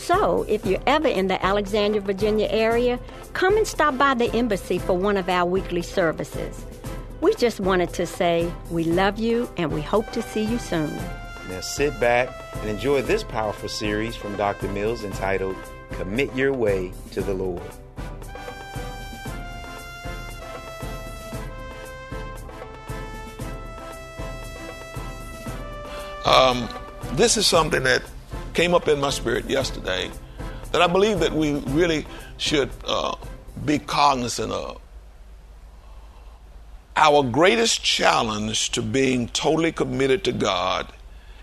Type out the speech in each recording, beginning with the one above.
So, if you're ever in the Alexandria, Virginia area, come and stop by the embassy for one of our weekly services. We just wanted to say we love you and we hope to see you soon. Now sit back and enjoy this powerful series from Dr. Mills entitled Commit Your Way to the Lord. Um, this is something that came up in my spirit yesterday that I believe that we really should uh, be cognizant of. Our greatest challenge to being totally committed to God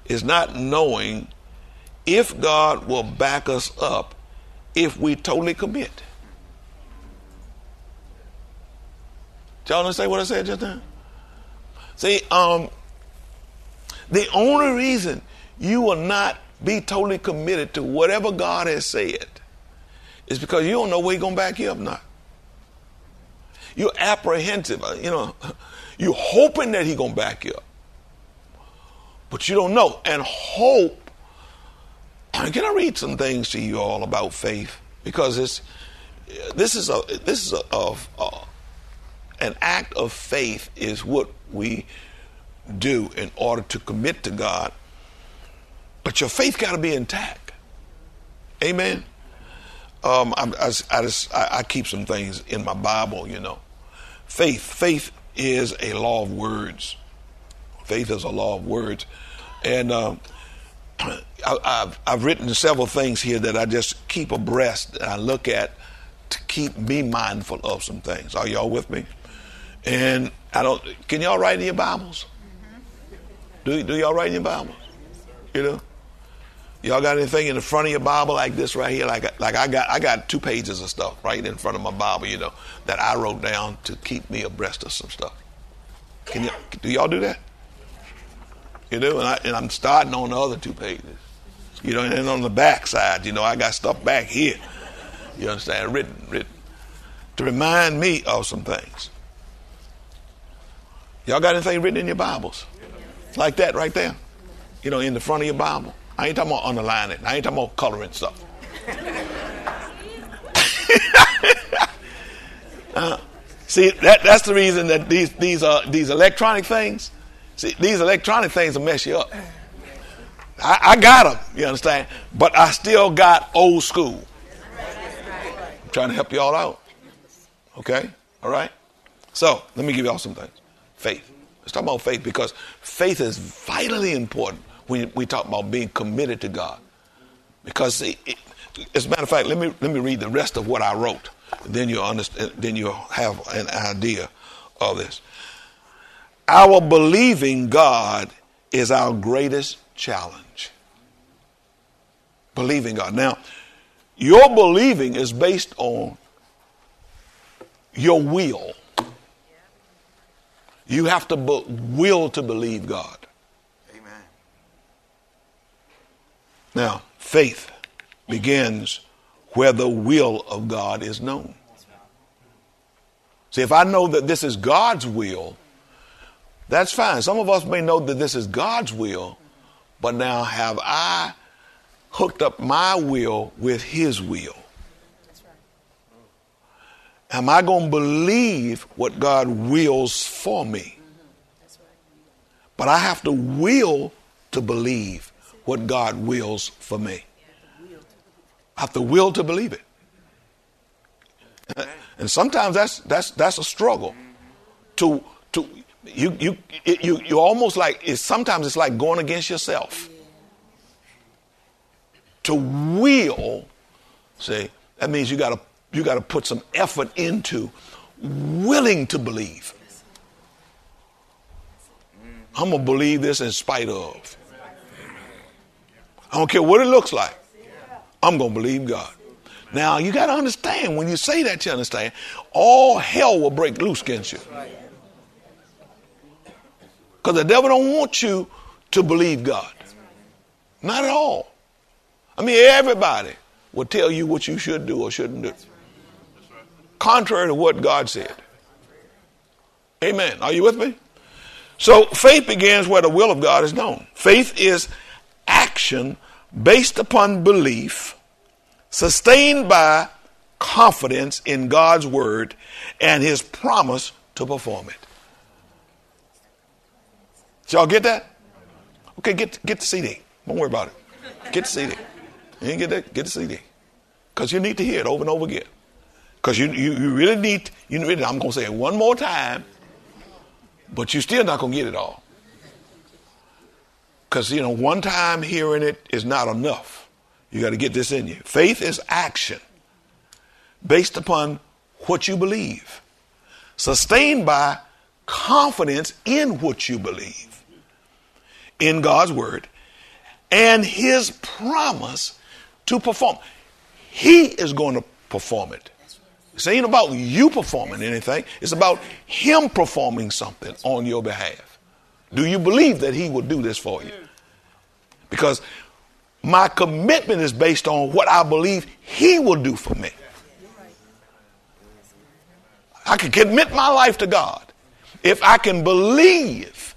is not knowing if God will back us up if we totally commit. Y'all understand what I said just now? See, um, the only reason you will not be totally committed to whatever God has said is because you don't know where He's going to back you up not. You're apprehensive, uh, you know, you're hoping that He's going to back you up, but you don't know. And hope. Can I read some things to you all about faith? Because it's this is a this is a, of uh, an act of faith is what we do in order to commit to God. But your faith got to be intact. Amen. Um, I, I, I, just, I, keep some things in my Bible, you know. Faith, faith is a law of words. Faith is a law of words, and um, I, have I've written several things here that I just keep abreast. And I look at to keep me mindful of some things. Are y'all with me? And I don't. Can y'all write in your Bibles? Do, do y'all write in your Bibles? You know? Y'all got anything in the front of your Bible like this right here? Like, like I got I got two pages of stuff right in front of my Bible, you know, that I wrote down to keep me abreast of some stuff. Can you do y'all do that? You do, and, I, and I'm starting on the other two pages. You know, and then on the back side, you know, I got stuff back here. You understand? Written, written. To remind me of some things. Y'all got anything written in your Bibles? Like that right there. You know, in the front of your Bible. I ain't talking about underlining. I ain't talking about coloring stuff. uh, see, that, that's the reason that these these uh, these electronic things, see, these electronic things will mess you up. I, I got them, you understand? But I still got old school. I'm trying to help you all out. Okay? All right? So, let me give you all some things. Faith. Let's talk about faith because faith is vitally important when we talk about being committed to God. Because, it, it, as a matter of fact, let me, let me read the rest of what I wrote. Then you'll, understand, then you'll have an idea of this. Our believing God is our greatest challenge. Believing God. Now, your believing is based on your will. You have to be- will to believe God. Amen. Now, faith begins where the will of God is known. See, if I know that this is God's will, that's fine. Some of us may know that this is God's will, but now have I hooked up my will with His will? Am I going to believe what God wills for me? But I have to will to believe what God wills for me. I have the will to believe it. And sometimes that's that's that's a struggle. To to you you it, you you almost like it's sometimes it's like going against yourself. To will, see, that means you gotta you gotta put some effort into willing to believe. I'm gonna believe this in spite of. I don't care what it looks like. I'm gonna believe God. Now you got to understand when you say that, you understand all hell will break loose against you. Because the devil don't want you to believe God, not at all. I mean, everybody will tell you what you should do or shouldn't do, contrary to what God said. Amen. Are you with me? So faith begins where the will of God is known. Faith is action based upon belief sustained by confidence in God's word and his promise to perform it. Did y'all get that? Okay, get get the CD. Don't worry about it. Get the CD. You get that? Get the CD. Because you need to hear it over and over again. Because you, you, you really need, you really, I'm going to say it one more time, but you're still not going to get it all. Because, you know, one time hearing it is not enough. You got to get this in you. Faith is action based upon what you believe, sustained by confidence in what you believe, in God's word, and His promise to perform. He is going to perform it. This ain't about you performing anything, it's about Him performing something on your behalf. Do you believe that He will do this for you? Because my commitment is based on what I believe He will do for me. I can commit my life to God if I can believe.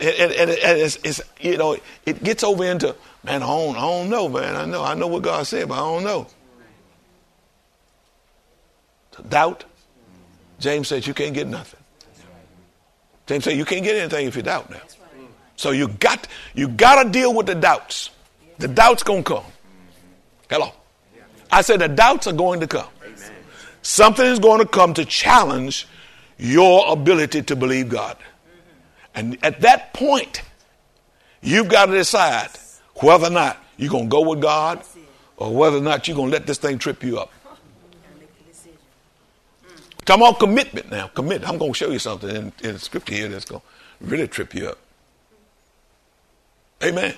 And, and, and it's, it's, you know, it gets over into, man, I don't, I don't know, man. I know, I know what God said, but I don't know. Doubt. James says, you can't get nothing. James said you can't get anything if you doubt now. So you got you got to deal with the doubts. The doubts gonna come. Hello. I said the doubts are going to come. Something is going to come to challenge your ability to believe God. And at that point, you've got to decide whether or not you're going to go with God or whether or not you're going to let this thing trip you up. Come on, commitment now. Commit. I'm going to show you something in, in the scripture here that's going to really trip you up. Amen.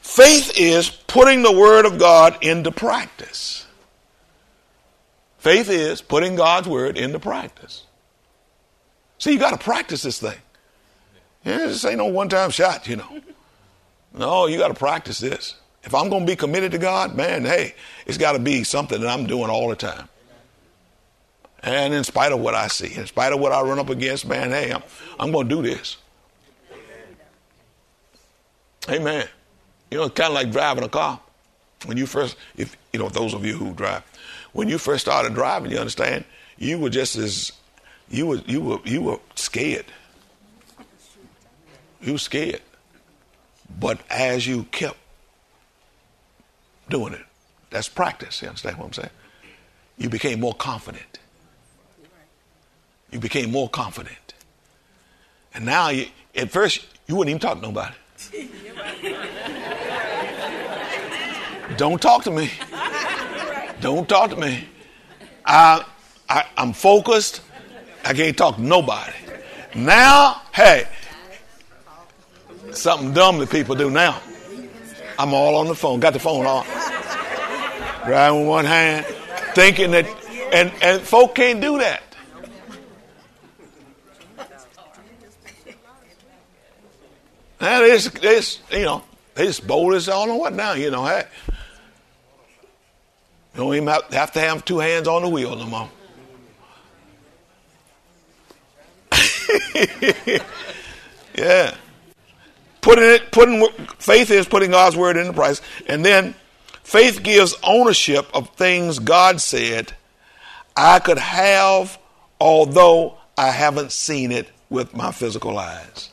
Faith is putting the word of God into practice. Faith is putting God's word into practice. See, you got to practice this thing. Yeah, this ain't no one time shot, you know. No, you got to practice this. If I'm going to be committed to God, man, hey, it's got to be something that I'm doing all the time. And in spite of what I see, in spite of what I run up against, man, hey, I'm, I'm going to do this. Amen. You know, it's kind of like driving a car. When you first, if you know, those of you who drive, when you first started driving, you understand, you were just as, you were, you were, you were scared. You were scared. But as you kept doing it, that's practice. You understand what I'm saying? You became more confident. You became more confident. And now, you, at first, you wouldn't even talk to nobody. Don't talk to me. Don't talk to me. I, I, I'm focused. I can't talk to nobody. Now, hey, something dumb that people do now. I'm all on the phone. Got the phone on. Right with one hand, thinking that, and and folk can't do that. And it's, it's you know, just bold as all know what now, you know. Hey, you don't even have to have two hands on the wheel no more. yeah. Putting it, putting faith is putting God's word into price, and then faith gives ownership of things God said I could have, although I haven't seen it with my physical eyes.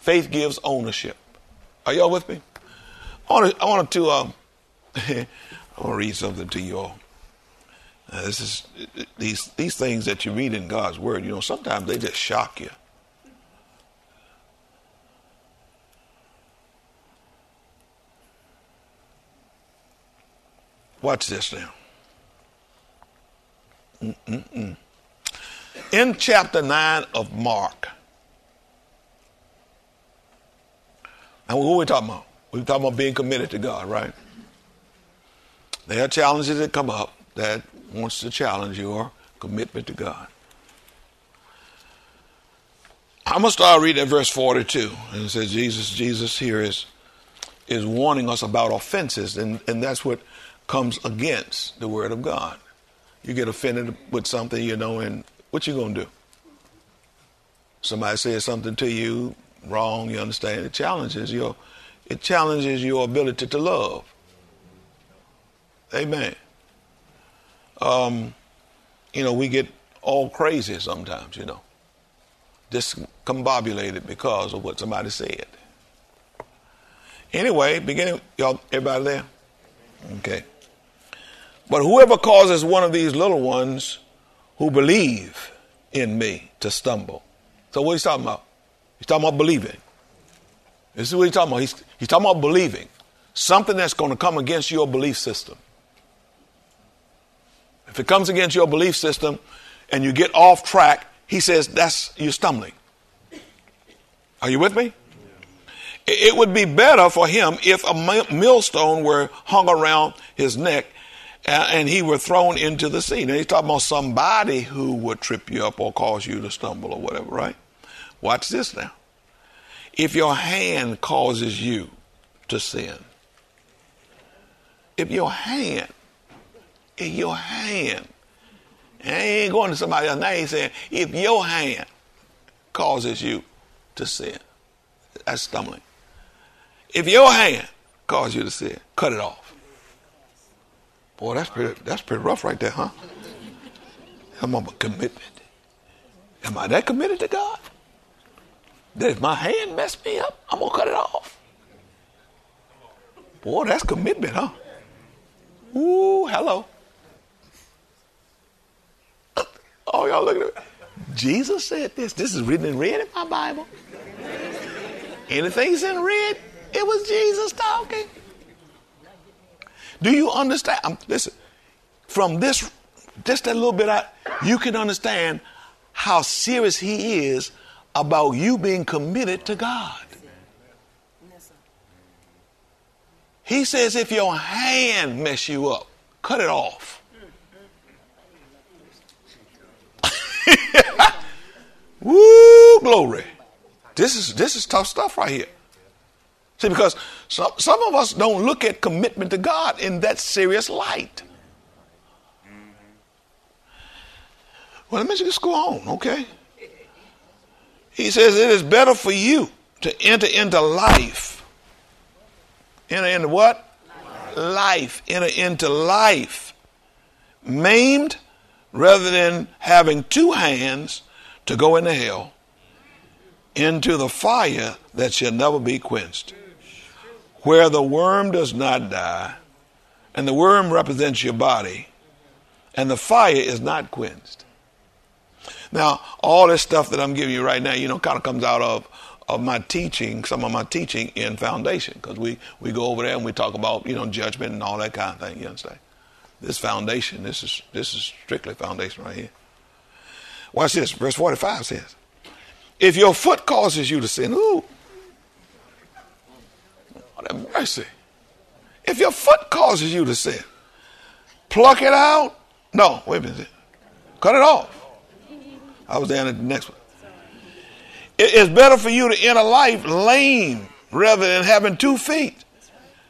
Faith gives ownership. Are y'all with me? I wanted, I wanted to um, I want to read something to you all. Uh, this is these these things that you read in God's Word. You know, sometimes they just shock you. Watch this now. Mm-mm-mm. In chapter 9 of Mark, and what we talking about? We're talking about being committed to God, right? There are challenges that come up that wants to challenge your commitment to God. I'm gonna start reading at verse 42, and it says Jesus, Jesus here is is warning us about offenses, and, and that's what comes against the word of God. You get offended with something, you know, and what you gonna do? Somebody says something to you wrong, you understand? It challenges your it challenges your ability to love. Amen um, you know, we get all crazy sometimes, you know, discombobulated because of what somebody said. Anyway, beginning, y'all, everybody there? Okay. But whoever causes one of these little ones who believe in me to stumble. So what he's talking about? He's talking about believing. This is what he's talking about. He's, he's talking about believing. Something that's going to come against your belief system. If it comes against your belief system and you get off track, he says that's you're stumbling. Are you with me? It would be better for him if a millstone were hung around his neck and he were thrown into the sea. Now he's talking about somebody who would trip you up or cause you to stumble or whatever, right? Watch this now. If your hand causes you to sin, if your hand in your hand. And I ain't going to somebody else. Now he's saying, if your hand causes you to sin, that's stumbling. If your hand causes you to sin, cut it off. Boy, that's pretty, that's pretty rough right there, huh? I'm on a commitment. Am I that committed to God? That if my hand messed me up, I'm going to cut it off. Boy, that's commitment, huh? Ooh, hello. Oh, y'all looking at me. Jesus said this. This is written in red in my Bible. Anything's in red, it was Jesus talking. Do you understand? Um, listen, from this, just a little bit, I, you can understand how serious he is about you being committed to God. He says if your hand mess you up, cut it off. Woo, glory. This is this is tough stuff right here. See, because some, some of us don't look at commitment to God in that serious light. Well, let me just go on, okay? He says it is better for you to enter into life. Enter into what? Life. life. Enter into life. Maimed rather than having two hands to go into hell into the fire that shall never be quenched, where the worm does not die, and the worm represents your body, and the fire is not quenched. Now, all this stuff that I'm giving you right now, you know, kind of comes out of of my teaching, some of my teaching in foundation, because we, we go over there and we talk about, you know, judgment and all that kind of thing, you understand? This foundation, this is this is strictly foundation right here. Watch this, verse 45 says, If your foot causes you to sin, ooh, what a mercy. If your foot causes you to sin, pluck it out. No, wait a minute. Cut it off. I was down at the next one. It's better for you to enter life lame rather than having two feet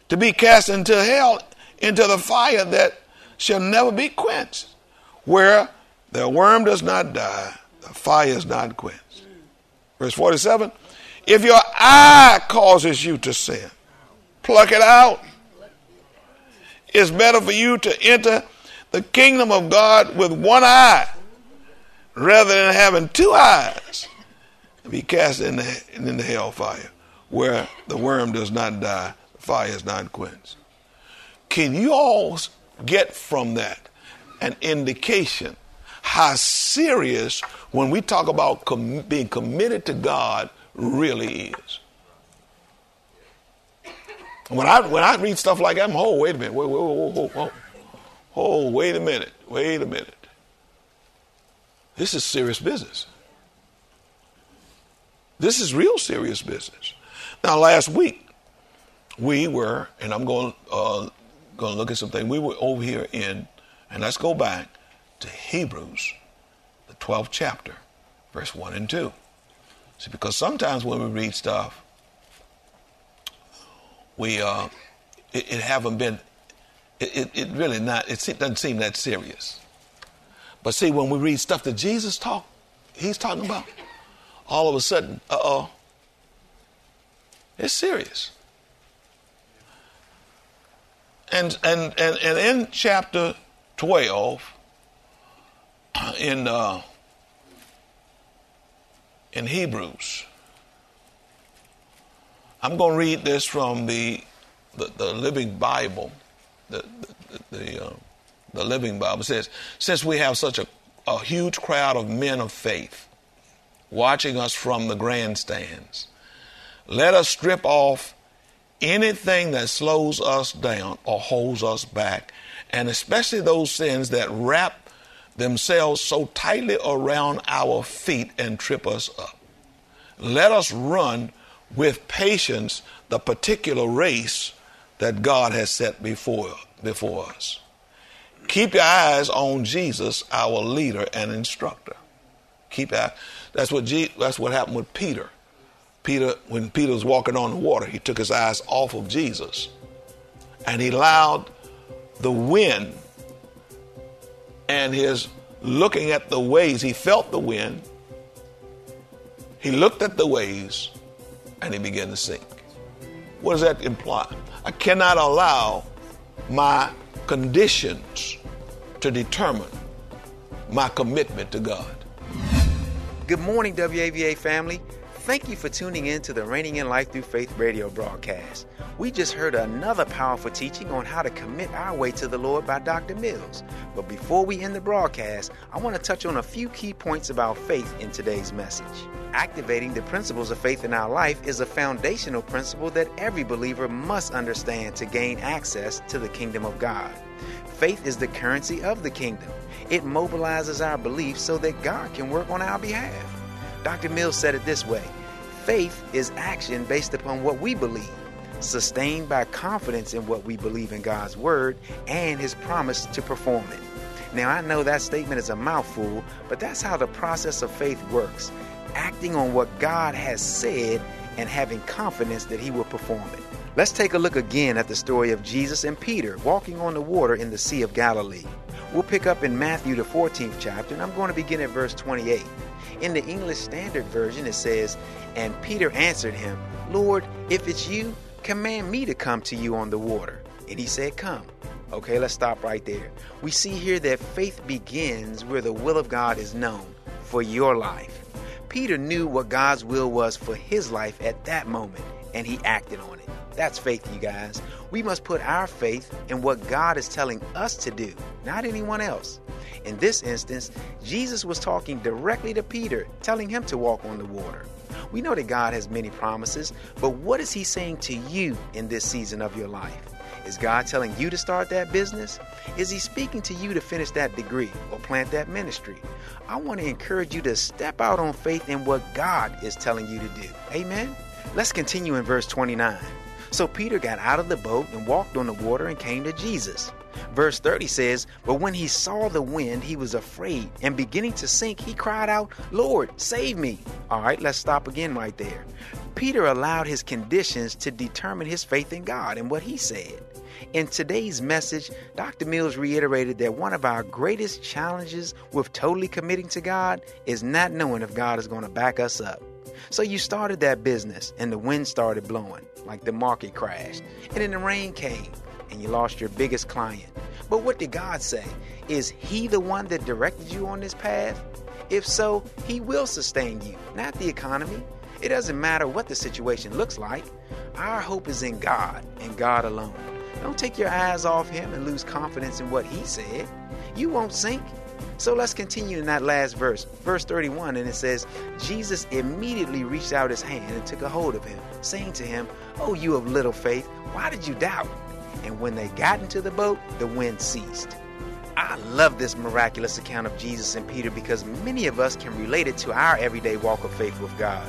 to be cast into hell, into the fire that shall never be quenched, where the worm does not die, the fire is not quenched. Verse 47 If your eye causes you to sin, pluck it out. It's better for you to enter the kingdom of God with one eye rather than having two eyes be cast in the, in the hellfire, where the worm does not die, the fire is not quenched. Can you all get from that an indication how serious, when we talk about com- being committed to God, really is? When I when I read stuff like that, I'm oh wait a minute, wait, wait, wait, wait, wait, oh wait a minute, wait a minute. This is serious business. This is real serious business. Now, last week we were, and I'm going uh, going to look at something. We were over here in, and let's go back to Hebrews, the 12th chapter, verse one and two. See, because sometimes when we read stuff, we uh, it, it haven't been, it, it, it really not. It doesn't seem that serious. But see, when we read stuff that Jesus talked, he's talking about all of a sudden, uh oh, it's serious. And, and, and, and in chapter 12, in, uh, in Hebrews, I'm going to read this from the, the, the Living Bible. The, the, the, uh, the Living Bible says, Since we have such a, a huge crowd of men of faith, watching us from the grandstands. Let us strip off anything that slows us down or holds us back, and especially those sins that wrap themselves so tightly around our feet and trip us up. Let us run with patience the particular race that God has set before, before us. Keep your eyes on Jesus, our leader and instructor. Keep your that's what, G, that's what happened with Peter. Peter, when Peter was walking on the water, he took his eyes off of Jesus and he allowed the wind and his looking at the waves, he felt the wind, he looked at the waves, and he began to sink. What does that imply? I cannot allow my conditions to determine my commitment to God. Good morning, WAVA family. Thank you for tuning in to the Reigning in Life Through Faith radio broadcast. We just heard another powerful teaching on how to commit our way to the Lord by Dr. Mills. But before we end the broadcast, I want to touch on a few key points about faith in today's message. Activating the principles of faith in our life is a foundational principle that every believer must understand to gain access to the kingdom of God. Faith is the currency of the kingdom. It mobilizes our beliefs so that God can work on our behalf. Dr. Mills said it this way faith is action based upon what we believe, sustained by confidence in what we believe in God's word and his promise to perform it. Now, I know that statement is a mouthful, but that's how the process of faith works acting on what God has said and having confidence that he will perform it. Let's take a look again at the story of Jesus and Peter walking on the water in the Sea of Galilee. We'll pick up in Matthew, the 14th chapter, and I'm going to begin at verse 28. In the English Standard Version, it says, And Peter answered him, Lord, if it's you, command me to come to you on the water. And he said, Come. Okay, let's stop right there. We see here that faith begins where the will of God is known for your life. Peter knew what God's will was for his life at that moment, and he acted on it. That's faith, you guys. We must put our faith in what God is telling us to do, not anyone else. In this instance, Jesus was talking directly to Peter, telling him to walk on the water. We know that God has many promises, but what is He saying to you in this season of your life? Is God telling you to start that business? Is He speaking to you to finish that degree or plant that ministry? I want to encourage you to step out on faith in what God is telling you to do. Amen? Let's continue in verse 29. So Peter got out of the boat and walked on the water and came to Jesus. Verse 30 says, But when he saw the wind, he was afraid, and beginning to sink, he cried out, Lord, save me. All right, let's stop again right there. Peter allowed his conditions to determine his faith in God and what he said. In today's message, Dr. Mills reiterated that one of our greatest challenges with totally committing to God is not knowing if God is going to back us up. So you started that business and the wind started blowing, like the market crashed, and then the rain came and you lost your biggest client. But what did God say? Is He the one that directed you on this path? If so, He will sustain you, not the economy. It doesn't matter what the situation looks like. Our hope is in God and God alone. Don't take your eyes off Him and lose confidence in what He said. You won't sink. So let's continue in that last verse, verse 31, and it says, Jesus immediately reached out his hand and took a hold of him, saying to him, Oh, you of little faith, why did you doubt? And when they got into the boat, the wind ceased. I love this miraculous account of Jesus and Peter because many of us can relate it to our everyday walk of faith with God.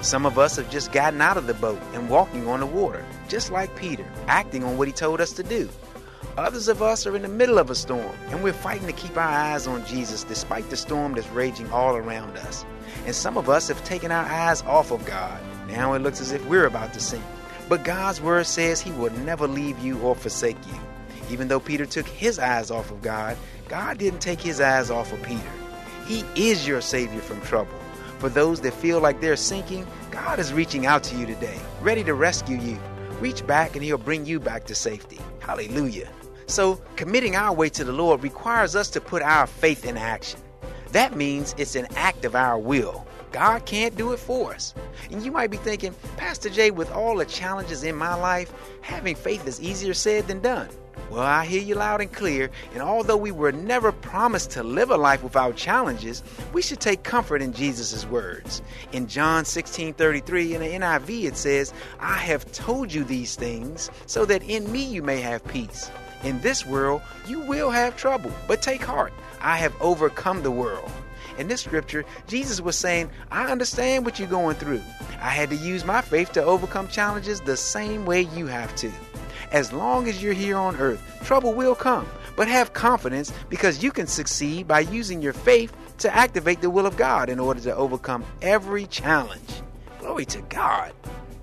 Some of us have just gotten out of the boat and walking on the water, just like Peter, acting on what he told us to do. Others of us are in the middle of a storm and we're fighting to keep our eyes on Jesus despite the storm that's raging all around us. And some of us have taken our eyes off of God. Now it looks as if we're about to sink. But God's word says he will never leave you or forsake you. Even though Peter took his eyes off of God, God didn't take his eyes off of Peter. He is your Savior from trouble. For those that feel like they're sinking, God is reaching out to you today, ready to rescue you. Reach back and He'll bring you back to safety. Hallelujah. So, committing our way to the Lord requires us to put our faith in action. That means it's an act of our will. God can't do it for us. And you might be thinking, Pastor Jay, with all the challenges in my life, having faith is easier said than done. Well, I hear you loud and clear, and although we were never promised to live a life without challenges, we should take comfort in Jesus' words. In John 16 33 in the NIV, it says, I have told you these things so that in me you may have peace. In this world, you will have trouble, but take heart. I have overcome the world. In this scripture, Jesus was saying, I understand what you're going through. I had to use my faith to overcome challenges the same way you have to. As long as you're here on earth, trouble will come, but have confidence because you can succeed by using your faith to activate the will of God in order to overcome every challenge. Glory to God.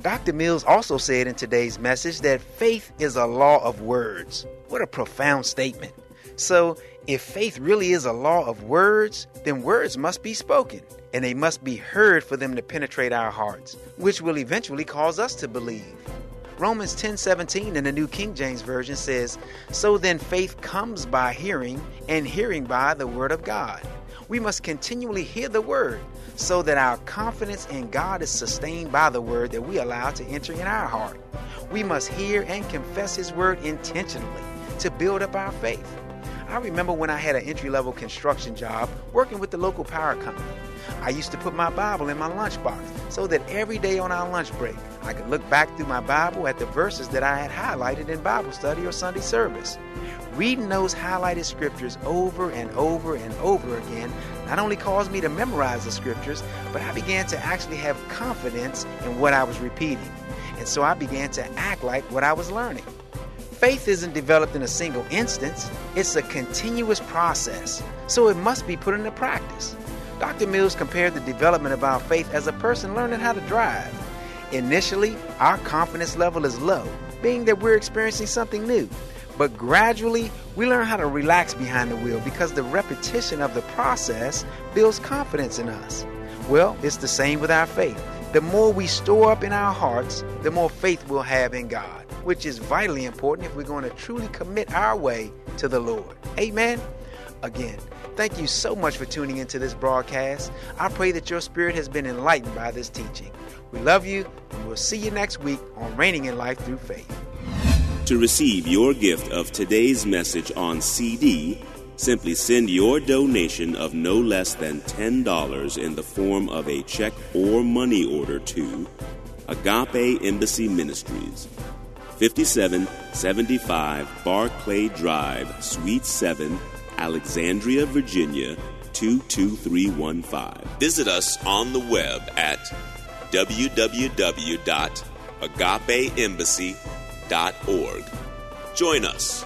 Dr. Mills also said in today's message that faith is a law of words. What a profound statement. So, if faith really is a law of words, then words must be spoken, and they must be heard for them to penetrate our hearts, which will eventually cause us to believe. Romans 10:17 in the New King James Version says, "So then faith comes by hearing, and hearing by the word of God." We must continually hear the word so that our confidence in God is sustained by the word that we allow to enter in our heart. We must hear and confess his word intentionally to build up our faith. I remember when I had an entry level construction job working with the local power company. I used to put my Bible in my lunchbox so that every day on our lunch break, I could look back through my Bible at the verses that I had highlighted in Bible study or Sunday service. Reading those highlighted scriptures over and over and over again not only caused me to memorize the scriptures, but I began to actually have confidence in what I was repeating. And so I began to act like what I was learning. Faith isn't developed in a single instance, it's a continuous process, so it must be put into practice. Dr. Mills compared the development of our faith as a person learning how to drive. Initially, our confidence level is low, being that we're experiencing something new. But gradually, we learn how to relax behind the wheel because the repetition of the process builds confidence in us. Well, it's the same with our faith. The more we store up in our hearts, the more faith we'll have in God which is vitally important if we're going to truly commit our way to the Lord. Amen. Again, thank you so much for tuning into this broadcast. I pray that your spirit has been enlightened by this teaching. We love you, and we'll see you next week on Reigning in Life Through Faith. To receive your gift of today's message on CD, simply send your donation of no less than $10 in the form of a check or money order to Agape Embassy Ministries, 5775 Barclay Drive, Suite 7, Alexandria, Virginia 22315. Visit us on the web at www.agapeembassy.org. Join us